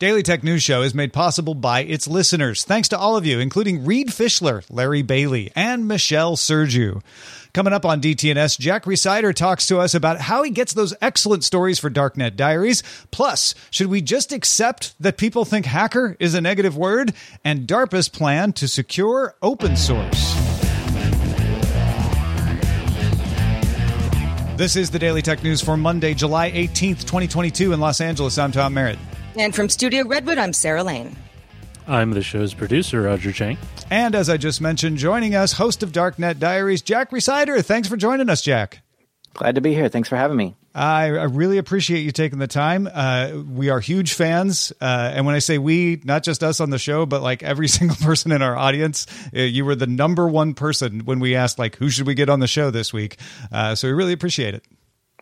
Daily Tech News Show is made possible by its listeners. Thanks to all of you, including Reed Fischler, Larry Bailey, and Michelle Sergiu. Coming up on DTNS, Jack Rhysider talks to us about how he gets those excellent stories for Darknet Diaries. Plus, should we just accept that people think hacker is a negative word? And DARPA's plan to secure open source. This is the Daily Tech News for Monday, July 18th, 2022 in Los Angeles. I'm Tom Merritt. And from Studio Redwood, I'm Sarah Lane. I'm the show's producer, Roger Chang. And as I just mentioned, joining us, host of Darknet Diaries, Jack Rhysider. Thanks for joining us, Jack. Glad to be here. Thanks for having me. I, I really appreciate you taking the time. Uh, we are huge fans. Uh, and when I say we, not just us on the show, but like every single person in our audience, uh, you were the number one person when we asked, like, who should we get on the show this week? Uh, so we really appreciate it.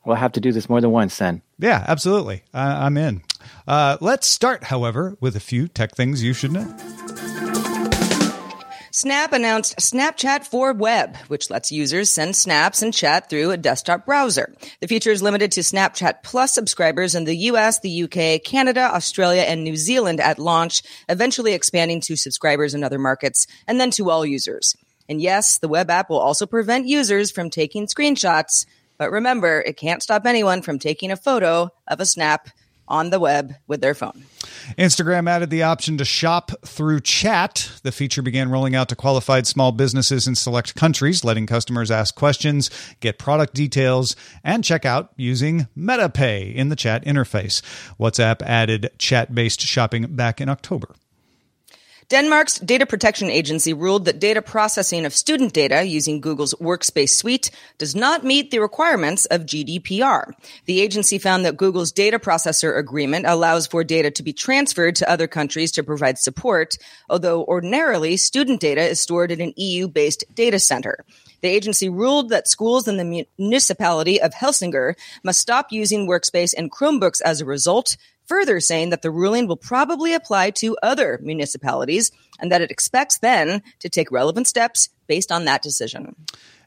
We'll have to do this more than once then. Yeah, absolutely. I'm in. Uh, let's start, however, with a few tech things you should know. Snap announced Snapchat for Web, which lets users send snaps and chat through a desktop browser. The feature is limited to Snapchat Plus subscribers in the US, the UK, Canada, Australia, and New Zealand at launch, eventually expanding to subscribers in other markets and then to all users. And yes, the web app will also prevent users from taking screenshots, but remember, it can't stop anyone from taking a photo of a snap on the web with their phone. Instagram added the option to shop through chat. The feature began rolling out to qualified small businesses in select countries, letting customers ask questions, get product details, and check out using MetaPay in the chat interface. WhatsApp added chat based shopping back in October. Denmark's data protection agency ruled that data processing of student data using Google's Workspace suite does not meet the requirements of GDPR. The agency found that Google's data processor agreement allows for data to be transferred to other countries to provide support, although ordinarily student data is stored in an EU-based data center. The agency ruled that schools in the municipality of Helsingør must stop using Workspace and Chromebooks as a result, further saying that the ruling will probably apply to other municipalities and that it expects then to take relevant steps based on that decision.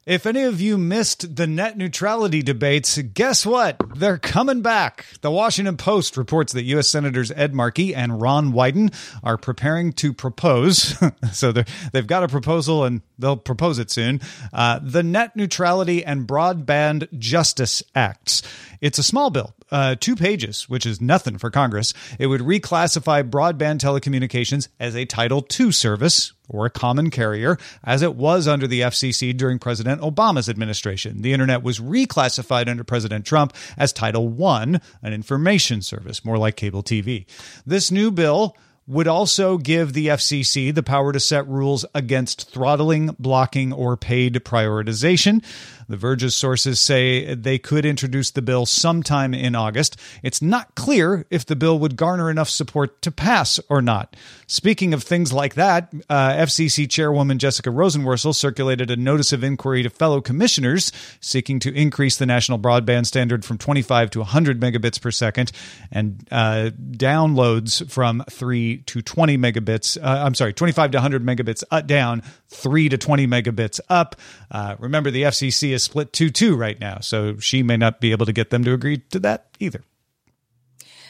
If any of you missed the net neutrality debates, guess what? They're coming back. The Washington Post reports that U.S. Senators Ed Markey and Ron Wyden are preparing to propose. so they've got a proposal and they'll propose it soon. Uh, the Net Neutrality and Broadband Justice Acts. It's a small bill, uh, two pages, which is nothing for Congress. It would reclassify broadband telecommunications as a Title II service or a common carrier, as it was under the FCC during President Obama's administration. The internet was reclassified under President Trump as Title I, an information service, more like cable TV. This new bill would also give the FCC the power to set rules against throttling, blocking, or paid prioritization. The Verge's sources say they could introduce the bill sometime in August. It's not clear if the bill would garner enough support to pass or not. Speaking of things like that, uh, FCC Chairwoman Jessica Rosenworcel circulated a notice of inquiry to fellow commissioners seeking to increase the national broadband standard from 25 to 100 megabits per second and uh, downloads from 3 to 20 megabits. Uh, I'm sorry, 25 to 100 megabits down, 3 to 20 megabits up. Uh, remember, the FCC is is split 2 2 right now, so she may not be able to get them to agree to that either.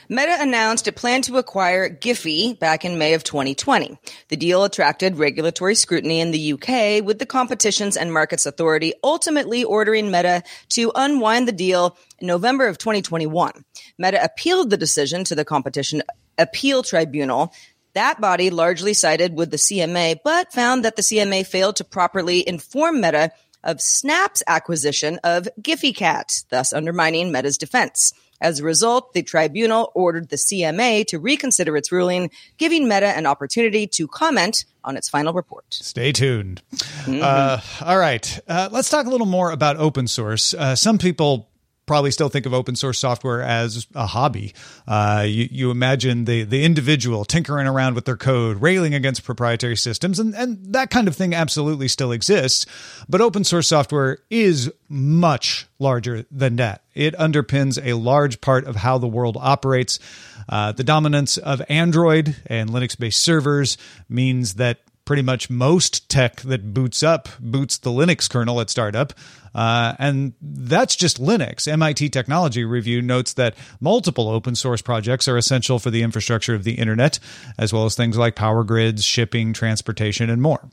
Meta announced it planned to acquire Giphy back in May of 2020. The deal attracted regulatory scrutiny in the UK, with the Competitions and Markets Authority ultimately ordering Meta to unwind the deal In November of 2021, Meta appealed the decision to the Competition Appeal Tribunal. That body largely sided with the CMA, but found that the CMA failed to properly inform Meta of Snap's acquisition of Gfycat, thus undermining Meta's defense. As a result, the tribunal ordered the CMA to reconsider its ruling, giving Meta an opportunity to comment on its final report. Stay tuned. Mm-hmm. Uh, all right. Uh, let's talk a little more about open source. Uh, some people probably still think of open source software as a hobby. Uh, you, you, imagine the the individual tinkering around with their code, railing against proprietary systems, and, and that kind of thing absolutely still exists. But open source software is much larger than that. It underpins a large part of how the world operates. Uh, the dominance of Android and Linux based servers means that pretty much most tech that boots up boots the Linux kernel at startup. Uh, and that's just Linux. MIT Technology Review notes that multiple open source projects are essential for the infrastructure of the internet, as well as things like power grids, shipping, transportation, and more.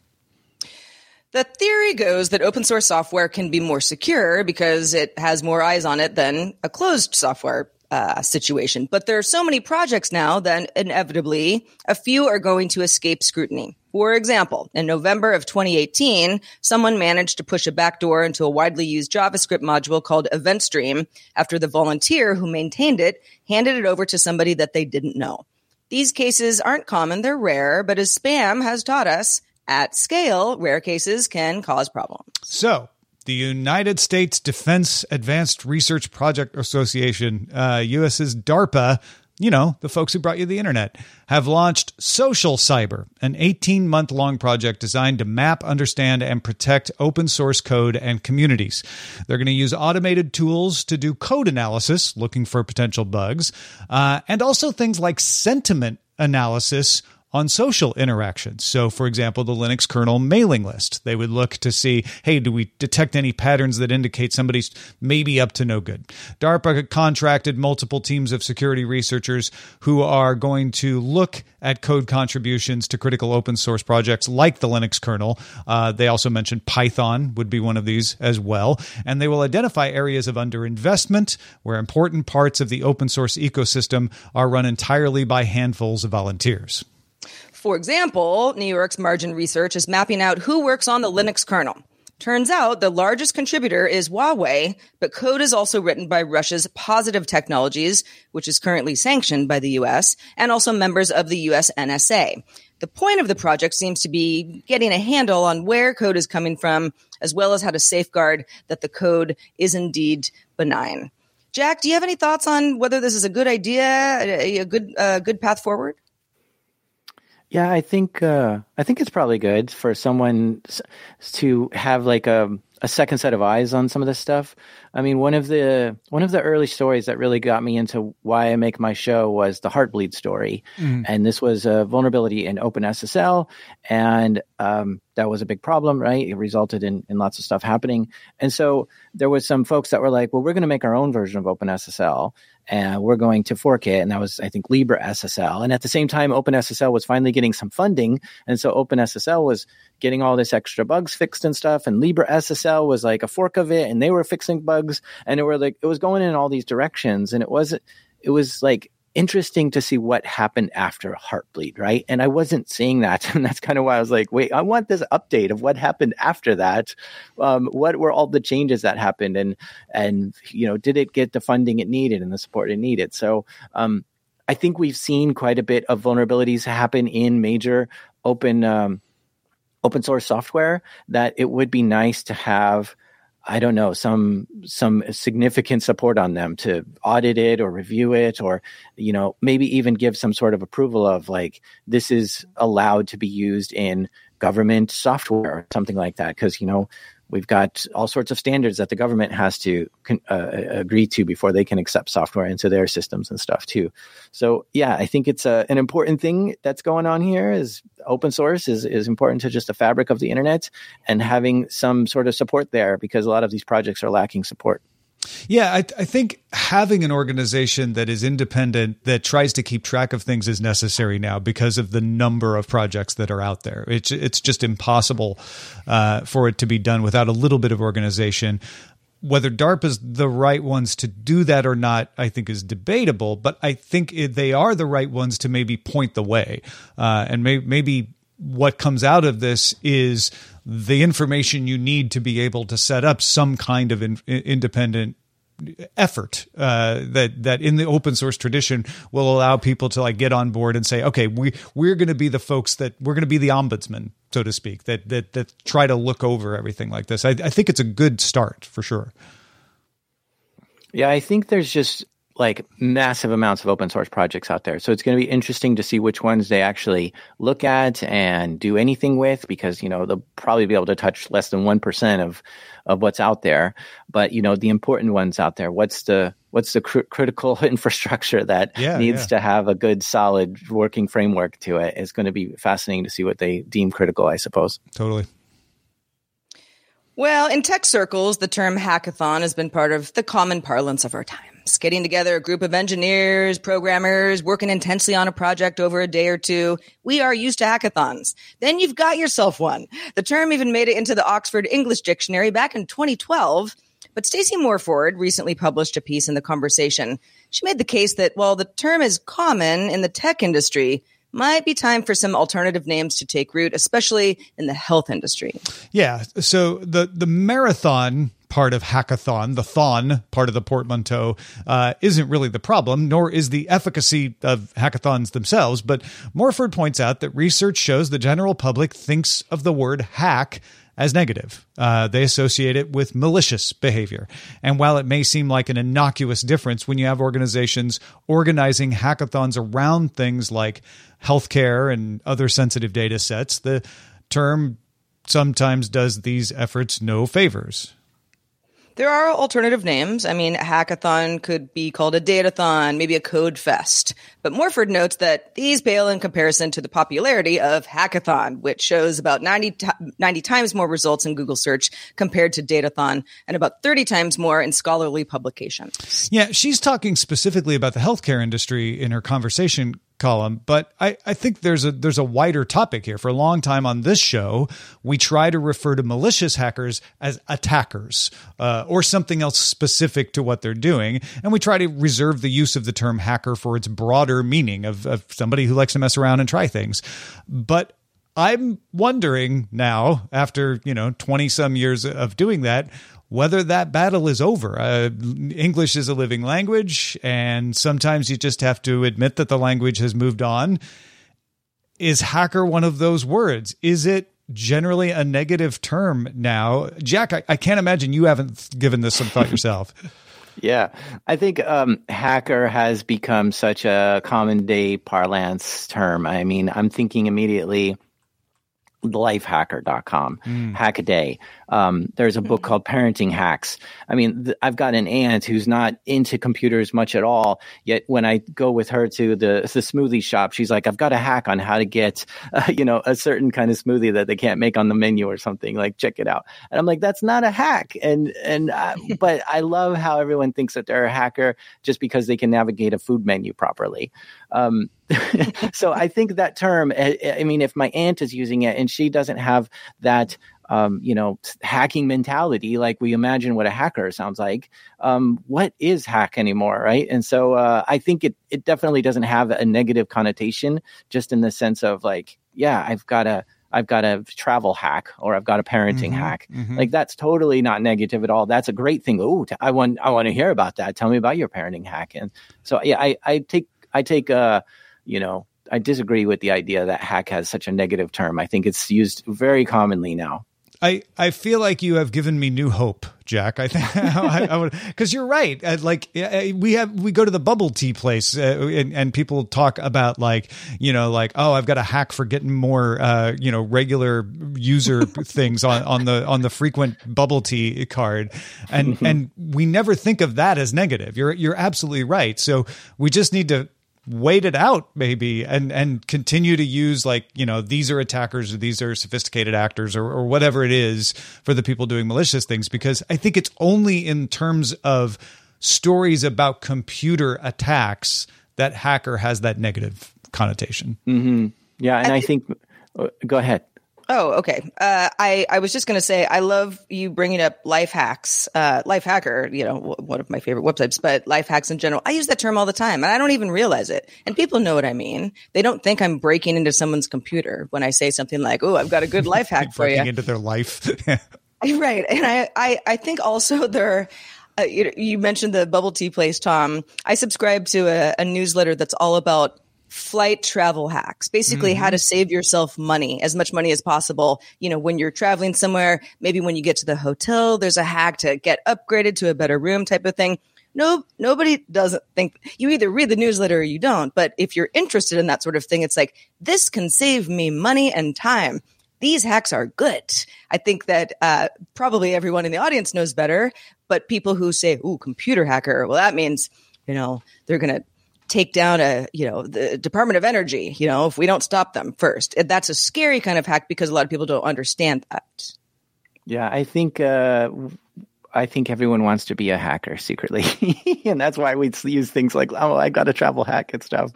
The theory goes that open source software can be more secure because it has more eyes on it than a closed software uh, situation. But there are so many projects now that inevitably a few are going to escape scrutiny. For example, in November of 2018, someone managed to push a backdoor into a widely used JavaScript module called EventStream after the volunteer who maintained it handed it over to somebody that they didn't know. These cases aren't common, they're rare, but as spam has taught us, at scale, rare cases can cause problems. So, the United States Defense Advanced Research Project Association, uh, US's DARPA, you know, the folks who brought you the internet, have launched Social Cyber, an 18 month long project designed to map, understand, and protect open source code and communities. They're going to use automated tools to do code analysis, looking for potential bugs, uh, and also things like sentiment analysis on social interactions. So, for example, the Linux kernel mailing list. They would look to see, hey, do we detect any patterns that indicate somebody's maybe up to no good? DARPA contracted multiple teams of security researchers who are going to look at code contributions to critical open source projects like the Linux kernel. Uh, they also mentioned Python would be one of these as well. And they will identify areas of underinvestment where important parts of the open source ecosystem are run entirely by handfuls of volunteers. For example, New York's Margin Research is mapping out who works on the Linux kernel. Turns out the largest contributor is Huawei, but code is also written by Russia's Positive Technologies, which is currently sanctioned by the US, and also members of the US NSA. The point of the project seems to be getting a handle on where code is coming from, as well as how to safeguard that the code is indeed benign. Jack, do you have any thoughts on whether this is a good idea, a, good, uh, good path forward? Yeah, I think uh, I think it's probably good for someone to have like a a second set of eyes on some of this stuff. I mean, one of the one of the early stories that really got me into why I make my show was the Heartbleed story, mm. and this was a vulnerability in OpenSSL, and um, that was a big problem, right? It resulted in in lots of stuff happening, and so there was some folks that were like, "Well, we're going to make our own version of OpenSSL, and we're going to fork it," and that was, I think, LibreSSL. and at the same time, OpenSSL was finally getting some funding, and so OpenSSL was getting all this extra bugs fixed and stuff, and LibreSSL was like a fork of it, and they were fixing bugs and it were like it was going in all these directions, and it wasn't. It was like interesting to see what happened after Heartbleed, right? And I wasn't seeing that, and that's kind of why I was like, wait, I want this update of what happened after that. Um, what were all the changes that happened, and and you know, did it get the funding it needed and the support it needed? So. Um, I think we've seen quite a bit of vulnerabilities happen in major open um, open source software that it would be nice to have I don't know some some significant support on them to audit it or review it or you know maybe even give some sort of approval of like this is allowed to be used in government software or something like that. Because you know We've got all sorts of standards that the government has to uh, agree to before they can accept software into their systems and stuff too. So yeah, I think it's a, uh, an important thing that's going on here. Is open source is is important to just the fabric of the internet and having some sort of support there because a lot of these projects are lacking support. Yeah, I, I, think having an organization that is independent that tries to keep track of things is necessary now because of the number of projects that are out there. It's it's just impossible uh, for it to be done without a little bit of organization. whether DARPA is the right ones to do that or not, I think is debatable. But I think they are the right ones to maybe point the way, uh, and may, maybe what comes out of this is the information you need to be able to set up some kind of in, independent effort uh, that that in the open source tradition will allow people to like get on board and say, okay, we we're going to be the folks that we're going to be the ombudsman, so to speak, that that that try to look over everything like this. I, I think it's a good start for sure. Yeah, I think there's just like massive amounts of open source projects out there. So it's going to be interesting to see which ones they actually look at and do anything with because, you know, they'll probably be able to touch less than 1% of, of what's out there. But, you know, the important ones out there, what's the, what's the cr- critical infrastructure that yeah, needs yeah. to have a good, solid working framework to it is going to be fascinating to see what they deem critical, I suppose. Totally. Well, in tech circles, the term hackathon has been part of the common parlance of our Getting together a group of engineers, programmers, working intensely on a project over a day or two. We are used to hackathons. Then you've got yourself one. The term even made it into the Oxford English Dictionary back in 2012. But Stacey Morford recently published a piece in The Conversation. She made the case that while the term is common in the tech industry, might be time for some alternative names to take root, especially in the health industry. Yeah. So the the marathon part of hackathon, the thon part of the portmanteau, uh, isn't really the problem, nor is the efficacy of hackathons themselves. But Morford points out that research shows the general public thinks of the word hack as negative. Uh, they associate it with malicious behavior. And while it may seem like an innocuous difference when you have organizations organizing hackathons around things like healthcare and other sensitive data sets, the term sometimes does these efforts no favors. There are alternative names. I mean, hackathon could be called a datathon, maybe a code fest. But Morford notes that these pale in comparison to the popularity of hackathon, which shows about 90, t- 90 times more results in Google search compared to datathon and about 30 times more in scholarly publications. Yeah, she's talking specifically about the healthcare industry in her conversation column, but I, I think there's a there's a wider topic here. For a long time on this show, we try to refer to malicious hackers as attackers uh, or something else specific to what they're doing, and we try to reserve the use of the term hacker for its broader meaning of, of somebody who likes to mess around and try things. But I'm wondering now, after you know twenty some years of doing that, whether that battle is over. Uh, English is a living language, and sometimes you just have to admit that the language has moved on. Is hacker one of those words? Is it generally a negative term now? Jack, I, I can't imagine you haven't given this some thought yourself. Yeah, I think um, hacker has become such a common day parlance term. I mean, I'm thinking immediately lifehacker.com, mm. hack a day. Um, there's a book mm-hmm. called Parenting Hacks. I mean, th- I've got an aunt who's not into computers much at all. Yet when I go with her to the the smoothie shop, she's like, "I've got a hack on how to get, uh, you know, a certain kind of smoothie that they can't make on the menu or something. Like, check it out." And I'm like, "That's not a hack." And and uh, but I love how everyone thinks that they're a hacker just because they can navigate a food menu properly. Um, so I think that term, I, eh, eh, I mean, if my aunt is using it and she doesn't have that um, you know, hacking mentality, like we imagine what a hacker sounds like. Um, what is hack anymore, right? And so uh, I think it it definitely doesn't have a negative connotation, just in the sense of like, yeah, I've got a I've got a travel hack or I've got a parenting mm-hmm, hack. Mm-hmm. Like that's totally not negative at all. That's a great thing. Oh, I want I want to hear about that. Tell me about your parenting hack. And so yeah, I I take I take uh you know I disagree with the idea that hack has such a negative term. I think it's used very commonly now. I, I feel like you have given me new hope, Jack. I think I, I would because you're right. Uh, like we have we go to the bubble tea place uh, and, and people talk about like you know like oh I've got a hack for getting more uh, you know regular user things on, on the on the frequent bubble tea card and and we never think of that as negative. You're you're absolutely right. So we just need to wait it out maybe and and continue to use like you know these are attackers or these are sophisticated actors or, or whatever it is for the people doing malicious things because i think it's only in terms of stories about computer attacks that hacker has that negative connotation mm-hmm. yeah and I, I think uh, go ahead Oh, okay. Uh, I I was just going to say I love you bringing up life hacks. Uh, life hacker, you know, one of my favorite websites, but life hacks in general. I use that term all the time, and I don't even realize it. And people know what I mean. They don't think I'm breaking into someone's computer when I say something like, "Oh, I've got a good life hack for you." into their life, right? And I I I think also there. Uh, you, you mentioned the bubble tea place, Tom. I subscribe to a, a newsletter that's all about flight travel hacks. Basically mm-hmm. how to save yourself money as much money as possible you know when you're traveling somewhere maybe when you get to the hotel there's a hack to get upgraded to a better room type of thing. No nobody doesn't think you either read the newsletter or you don't but if you're interested in that sort of thing it's like this can save me money and time. These hacks are good. I think that uh, probably everyone in the audience knows better but people who say ooh computer hacker well that means you know they're going to take down a you know the department of energy you know if we don't stop them first. That's a scary kind of hack because a lot of people don't understand that. Yeah i think uh I think everyone wants to be a hacker secretly, and that's why we use things like "oh, I got a travel hack" and stuff.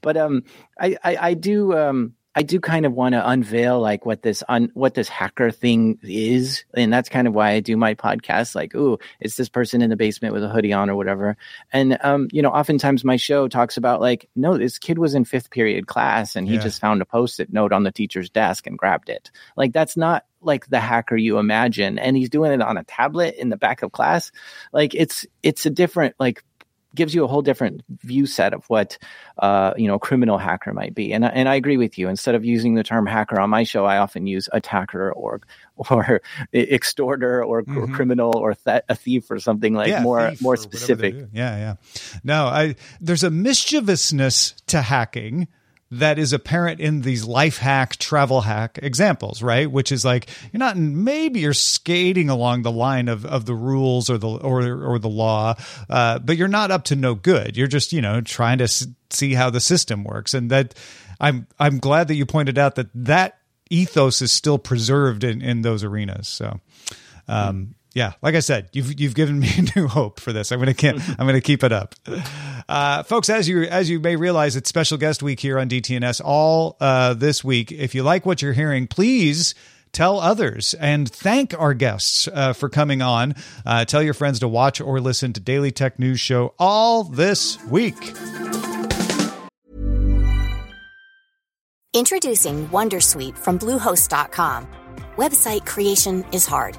But um, I, I, I do um, I do kind of want to unveil like what this un, what this hacker thing is, and that's kind of why I do my podcast. Like, ooh, it's this person in the basement with a hoodie on or whatever. And um, you know, oftentimes my show talks about like, no, this kid was in fifth period class and he yeah. just found a post-it note on the teacher's desk and grabbed it. Like, that's not like the hacker you imagine, and he's doing it on a tablet in the back of class. Like, it's it's a different like gives you a whole different view set of what uh, you know a criminal hacker might be. And and I agree with you. Instead of using the term hacker on my show, I often use attacker or or extorter or mm-hmm. criminal or th- a thief or something like yeah, more more specific. Yeah, yeah. No, I there's a mischievousness to hacking that is apparent in these life hack, travel hack examples, right? Which is like you're not maybe you're skating along the line of, of the rules or the or or the law, uh, but you're not up to no good. You're just you know trying to see how the system works, and that I'm I'm glad that you pointed out that that ethos is still preserved in in those arenas. So. Um, yeah, like I said, you've you've given me new hope for this. I'm gonna keep, I'm gonna keep it up, uh, folks. As you as you may realize, it's special guest week here on DTNS all uh, this week. If you like what you're hearing, please tell others and thank our guests uh, for coming on. Uh, tell your friends to watch or listen to Daily Tech News Show all this week. Introducing WonderSuite from Bluehost.com. Website creation is hard.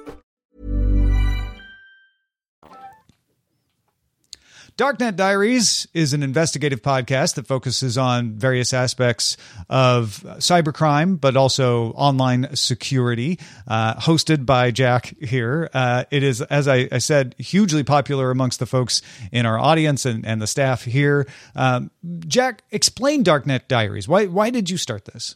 Darknet Diaries is an investigative podcast that focuses on various aspects of cybercrime, but also online security. Uh, hosted by Jack here. Uh, it is, as I, I, said, hugely popular amongst the folks in our audience and, and the staff here. Um, Jack, explain Darknet Diaries. Why, why did you start this?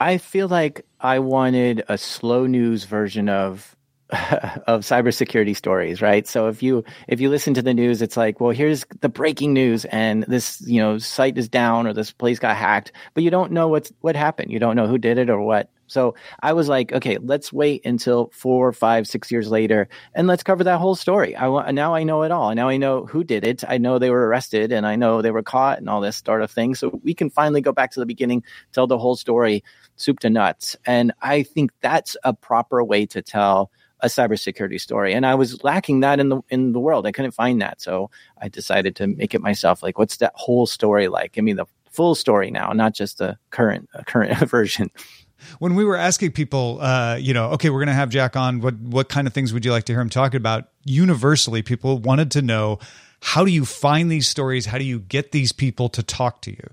I feel like I wanted a slow news version of of cybersecurity stories, right? So if you if you listen to the news, it's like, well, here's the breaking news, and this you know site is down or this place got hacked, but you don't know what's what happened. You don't know who did it or what. So I was like, okay, let's wait until four, five, six years later, and let's cover that whole story. I want now I know it all. Now I know who did it. I know they were arrested, and I know they were caught, and all this sort of thing. So we can finally go back to the beginning, tell the whole story, soup to nuts. And I think that's a proper way to tell a cybersecurity story. And I was lacking that in the in the world. I couldn't find that, so I decided to make it myself. Like, what's that whole story like? Give me the full story now, not just the current uh, current version when we were asking people, uh, you know, okay, we're going to have Jack on. What what kind of things would you like to hear him talking about? Universally, people wanted to know how do you find these stories? How do you get these people to talk to you?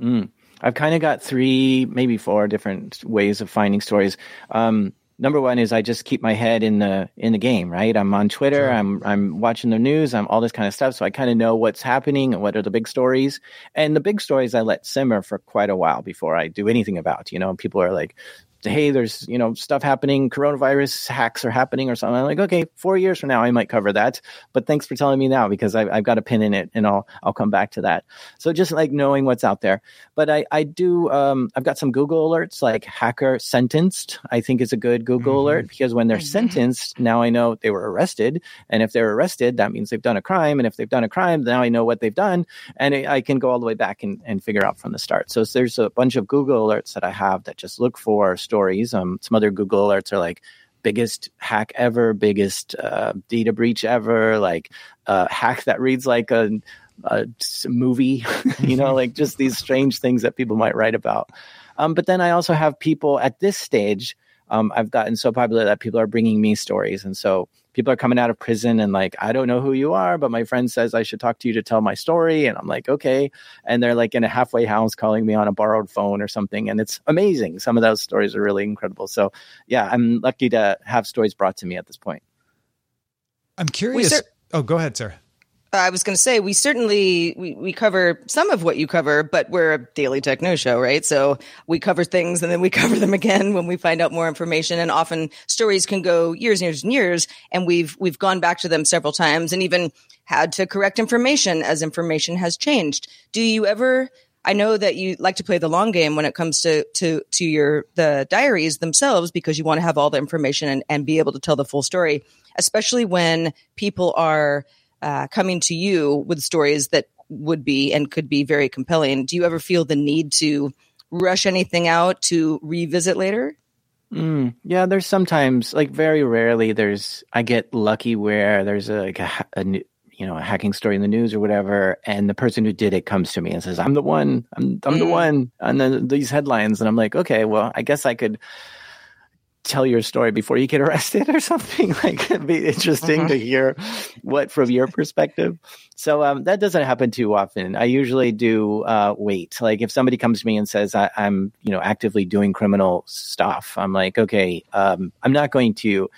Mm. I've kind of got three, maybe four different ways of finding stories. Um, number one is I just keep my head in the in the game, right? I'm on Twitter, sure. I'm I'm watching the news, I'm all this kind of stuff, so I kind of know what's happening and what are the big stories. And the big stories I let simmer for quite a while before I do anything about. You know, people are like, hey, there's you know stuff happening, coronavirus hacks are happening or something. I'm like, okay, four years from now I might cover that, but thanks for telling me now because I've, I've got a pin in it and I'll I'll come back to that. So just like knowing what's out there, but I I do um, I've got some Google alerts like hacker sentenced. I think is a good Google mm-hmm. alert because when they're mm-hmm. sentenced, now I know they were arrested, and if they're arrested, that means they've done a crime, and if they've done a crime, now I know what they've done, and I can go all the way back and, and figure out from the start. So there's a bunch of Google alerts that I have that just look for stories. Um, some other Google alerts are like biggest hack ever, biggest uh, data breach ever, like uh, hack that reads like a, a movie, you know, like just these strange things that people might write about. Um, but then I also have people at this stage um, I've gotten so popular that people are bringing me stories. And so people are coming out of prison and like, I don't know who you are, but my friend says I should talk to you to tell my story. And I'm like, okay. And they're like in a halfway house calling me on a borrowed phone or something. And it's amazing. Some of those stories are really incredible. So yeah, I'm lucky to have stories brought to me at this point. I'm curious. oh, go ahead, sir. I was going to say we certainly we, we cover some of what you cover, but we're a daily techno show, right? So we cover things and then we cover them again when we find out more information. And often stories can go years and years and years, and we've we've gone back to them several times and even had to correct information as information has changed. Do you ever? I know that you like to play the long game when it comes to to to your the diaries themselves because you want to have all the information and, and be able to tell the full story, especially when people are uh, coming to you with stories that would be and could be very compelling. Do you ever feel the need to rush anything out to revisit later? Mm, yeah, there's sometimes, like very rarely, there's I get lucky where there's a, like a, a you know a hacking story in the news or whatever, and the person who did it comes to me and says, "I'm the one. I'm I'm mm. the one." And then these headlines, and I'm like, okay, well, I guess I could tell your story before you get arrested or something like it'd be interesting mm-hmm. to hear what from your perspective so um, that doesn't happen too often i usually do uh, wait like if somebody comes to me and says I, am you know actively doing criminal stuff i'm like okay um, i'm not going to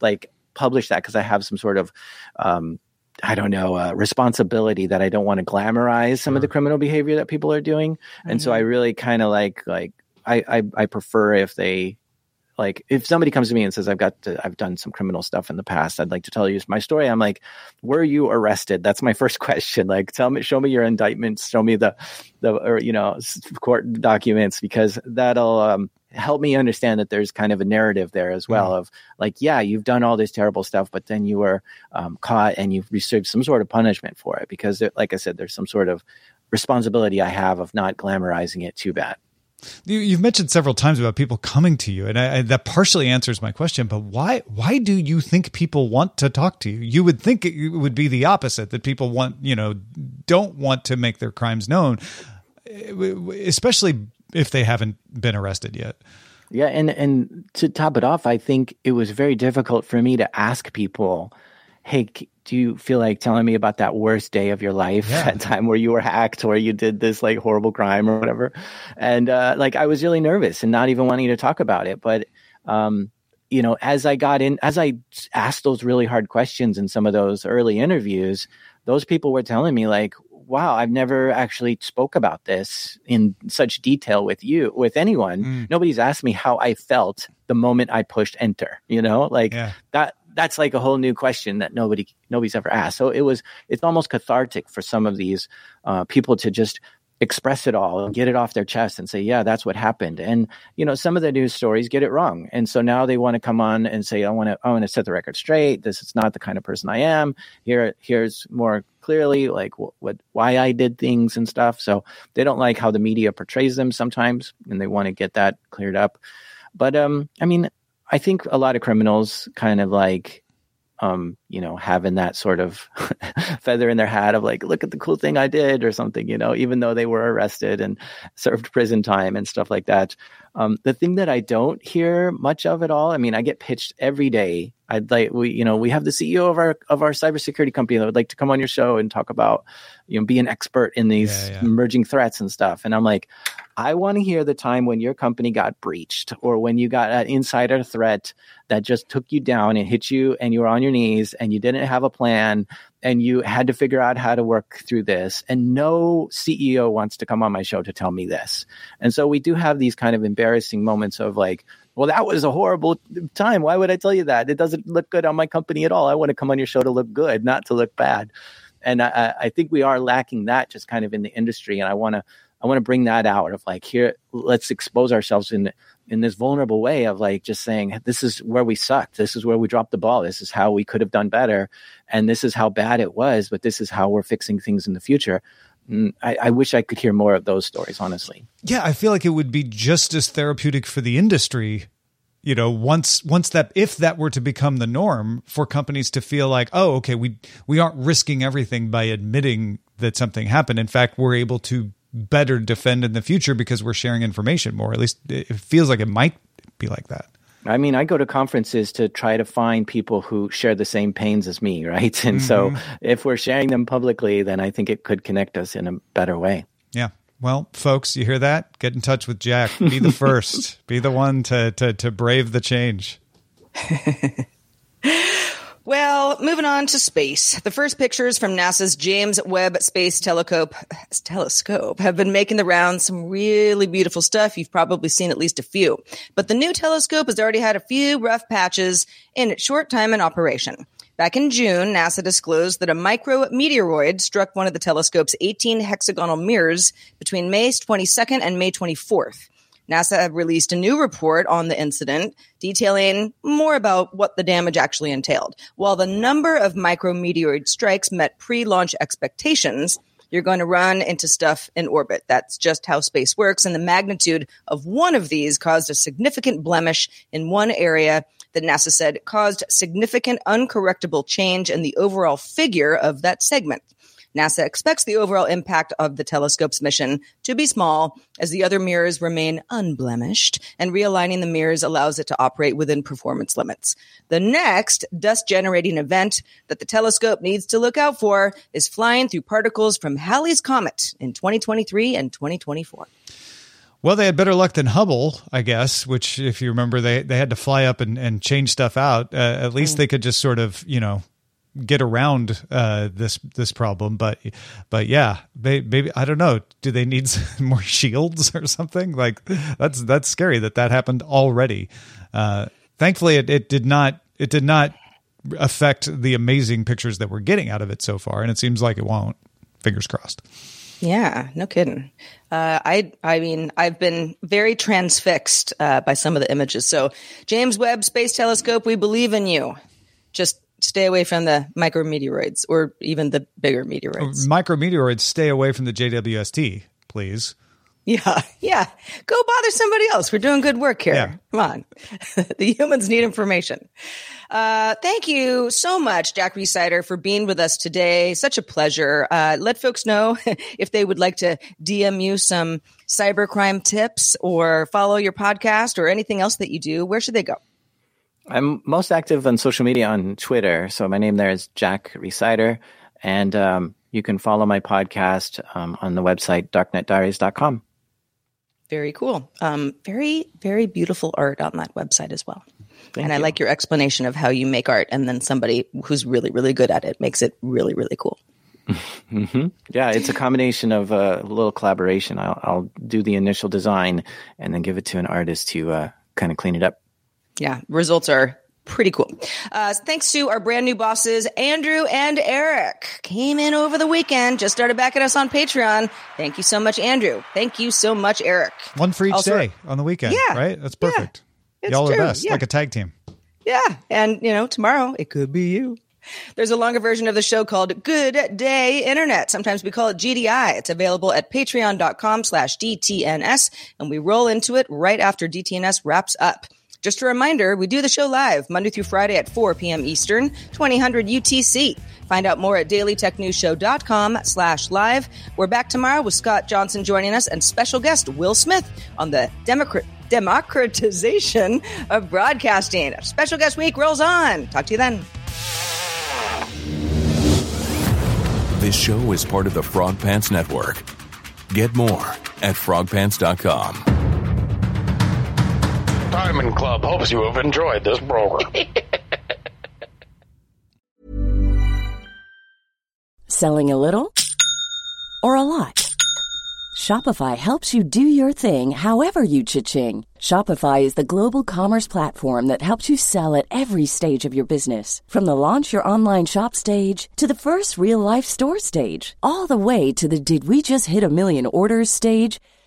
like publish that because i have some sort of um, I don't know, uh, responsibility that I don't want to glamorize some sure. of the criminal behavior that people are doing. And mm-hmm. so I really kind of like, like, I, I, I prefer if they like if somebody comes to me and says i've got to, i've done some criminal stuff in the past i'd like to tell you my story i'm like were you arrested? That's my first question. Like tell me show me your indictments show me the the or you know court documents because that'll um, help me understand that there's kind of a narrative there as well mm. of like yeah you've done all this terrible stuff but then you were um, caught and you've received some sort of punishment for it because there, like i said there's some sort of responsibility i have of not glamorizing it too bad you, have mentioned several times about people coming to you, and I, I, that partially answers my question. But why why do you think people want to talk to you? You would think it would be the opposite that people want you know don't want to make their crimes known, especially if they haven't been arrested yet. Yeah, and and to top it off, I think it was very difficult for me to ask people, "Hey, do you feel like telling me about that worst day of your life yeah. that time where you were hacked or you did this like horrible crime or whatever and uh, like i was really nervous and not even wanting to talk about it but um, you know as i got in as i asked those really hard questions in some of those early interviews those people were telling me like wow i've never actually spoke about this in such detail with you with anyone mm. nobody's asked me how i felt the moment I pushed enter. You know, like Yeah. that that's like a whole new question that nobody nobody's ever asked. So it was it's almost cathartic for some of these uh, people to just express it all and get it off their chest and say, yeah, that's what happened. And you know, some of the news stories get it wrong, and so now they want to come on and say, I want to I want to set the record straight. This is not the kind of person I am. Here here's more clearly like what, what why I did things and stuff. So they don't like how the media portrays them sometimes, and they want to get that cleared up. But um, I mean, I think a lot of criminals kind of like, um, you know, having that sort of feather in their hat of like, look at the cool thing I did or something, you know, even though they were arrested and served prison time and stuff like that. Um, the thing that I don't hear much of at all, I mean, I get pitched every day. I'd like we, you know, we have the CEO of our of our cybersecurity company that would like to come on your show and talk about, you know, be an expert in these Yeah, yeah. emerging threats and stuff. And I'm like, I want to hear the time when your company got breached or when you got an insider threat that just took you down and hit you and you were on your knees and you didn't have a plan and you had to figure out how to work through this. And no CEO wants to come on my show to tell me this. And so we do have these kind of embarrassing moments of like, well, that was a horrible time. Why would I tell you that? It doesn't look good on my company at all. I want to come on your show to look good, not to look bad. And I, I- think we are lacking that just kind of in the industry. And I want to, I want to bring that out of like here, let's expose ourselves in in this vulnerable way of like just saying this is where we sucked, this is where we dropped the ball, this is how we could have done better, and this is how bad it was, but this is how we're fixing things in the future. Mm, I, I wish I could hear more of those stories, honestly. Yeah, I feel like it would be just as therapeutic for the industry. You know, once once that if that were to become the norm for companies to feel like, oh, okay, we we aren't risking everything by admitting that something happened. In fact, we're able to better defend in the future because we're sharing information more. At least it feels like it might be like that. I mean, I go to conferences to try to find people who share the same pains as me, right? And so mm-hmm. if we're sharing them publicly, then I think it could connect us in a better way. Yeah. Well, folks, you hear that? Get in touch with Jack. Be the first. be the one to to to brave the change. Well, moving on to space. The first pictures from NASA's James Webb Space Telescope, telescope have been making the rounds. Some really beautiful stuff. You've probably seen at least a few. But the new telescope has already had a few rough patches in its short time in operation. Back in June, NASA disclosed that a micrometeoroid struck one of the telescope's 18 hexagonal mirrors between May 22nd and May 24th. NASA released a new report on the incident detailing more about what the damage actually entailed. While the number of micrometeoroid strikes met pre-launch expectations, you're going to run into stuff in orbit. That's just how space works. And the magnitude of one of these caused a significant blemish in one area that NASA said caused significant uncorrectable change in the overall figure of that segment. NASA expects the overall impact of the telescope's mission to be small as the other mirrors remain unblemished and realigning the mirrors allows it to operate within performance limits. The next dust generating event that the telescope needs to look out for is flying through particles from Halley's Comet in 2023 and 2024. Well, they had better luck than Hubble, I guess. Which, if you remember, they they had to fly up and, and change stuff out. Uh, at least they could just sort of, you know, get around uh, this this problem. But but yeah, maybe I don't know. Do they need more shields or something? Like that's that's scary that that happened already. Uh, thankfully, it, it did not it did not affect the amazing pictures that we're getting out of it so far, and it seems like it won't. Fingers crossed. Yeah, no kidding. Uh, I, I mean, I've been very transfixed uh, by some of the images. So, James Webb Space Telescope, we believe in you. Just stay away from the micrometeoroids or even the bigger meteoroids. Micrometeoroids, stay away from the JWST, please. Yeah, yeah. Go bother somebody else. We're doing good work here. Yeah. Come on. the humans need information. Uh, thank you so much, Jack Rhysider, for being with us today. Such a pleasure. Uh, let folks know if they would like to DM you some cybercrime tips or follow your podcast or anything else that you do. Where should they go? I'm most active on social media on Twitter. So my name there is Jack Rhysider. And um, you can follow my podcast um, on the website darknetdiaries.com. Very cool. Um, very, very beautiful art on that website as well. Thank and I like your explanation of how you make art, and then somebody who's really, really good at it makes it really, really cool. hmm Yeah, it's a combination of uh, a little collaboration. I'll, I'll do the initial design and then give it to an artist to uh, kind of clean it up. Yeah, results are pretty cool. Uh, thanks to our brand new bosses, Andrew and Eric. Came in over the weekend, just started backing us on Patreon. Thank you so much, Andrew. Thank you so much, Eric. One for each Also- day on the weekend. Yeah. Right? That's perfect. It's Y'all are true. best. Yeah. Like a tag team. Yeah. And, you know, tomorrow it could be you. There's a longer version of the show called Good Day Internet. Sometimes we call it GDI. It's available at patreon.com slash DTNS, and we roll into it right after DTNS wraps up. Just a reminder, we do the show live Monday through Friday at 4 p.m. Eastern, 2000 UTC. Find out more at dailytechnewsshow.com slash live. We're back tomorrow with Scott Johnson joining us and special guest Will Smith on the Democrat democratization of broadcasting. Special guest week rolls on. Talk to you then. This show is part of the Frog Pants Network. Get more at frogpants.com. Diamond Club hopes you have enjoyed this program. Selling a little or a lot? Shopify helps you do your thing however you cha-ching. Shopify is the global commerce platform that helps you sell at every stage of your business. From the launch your online shop stage to the first real life store stage, all the way to the did we just hit a million orders stage.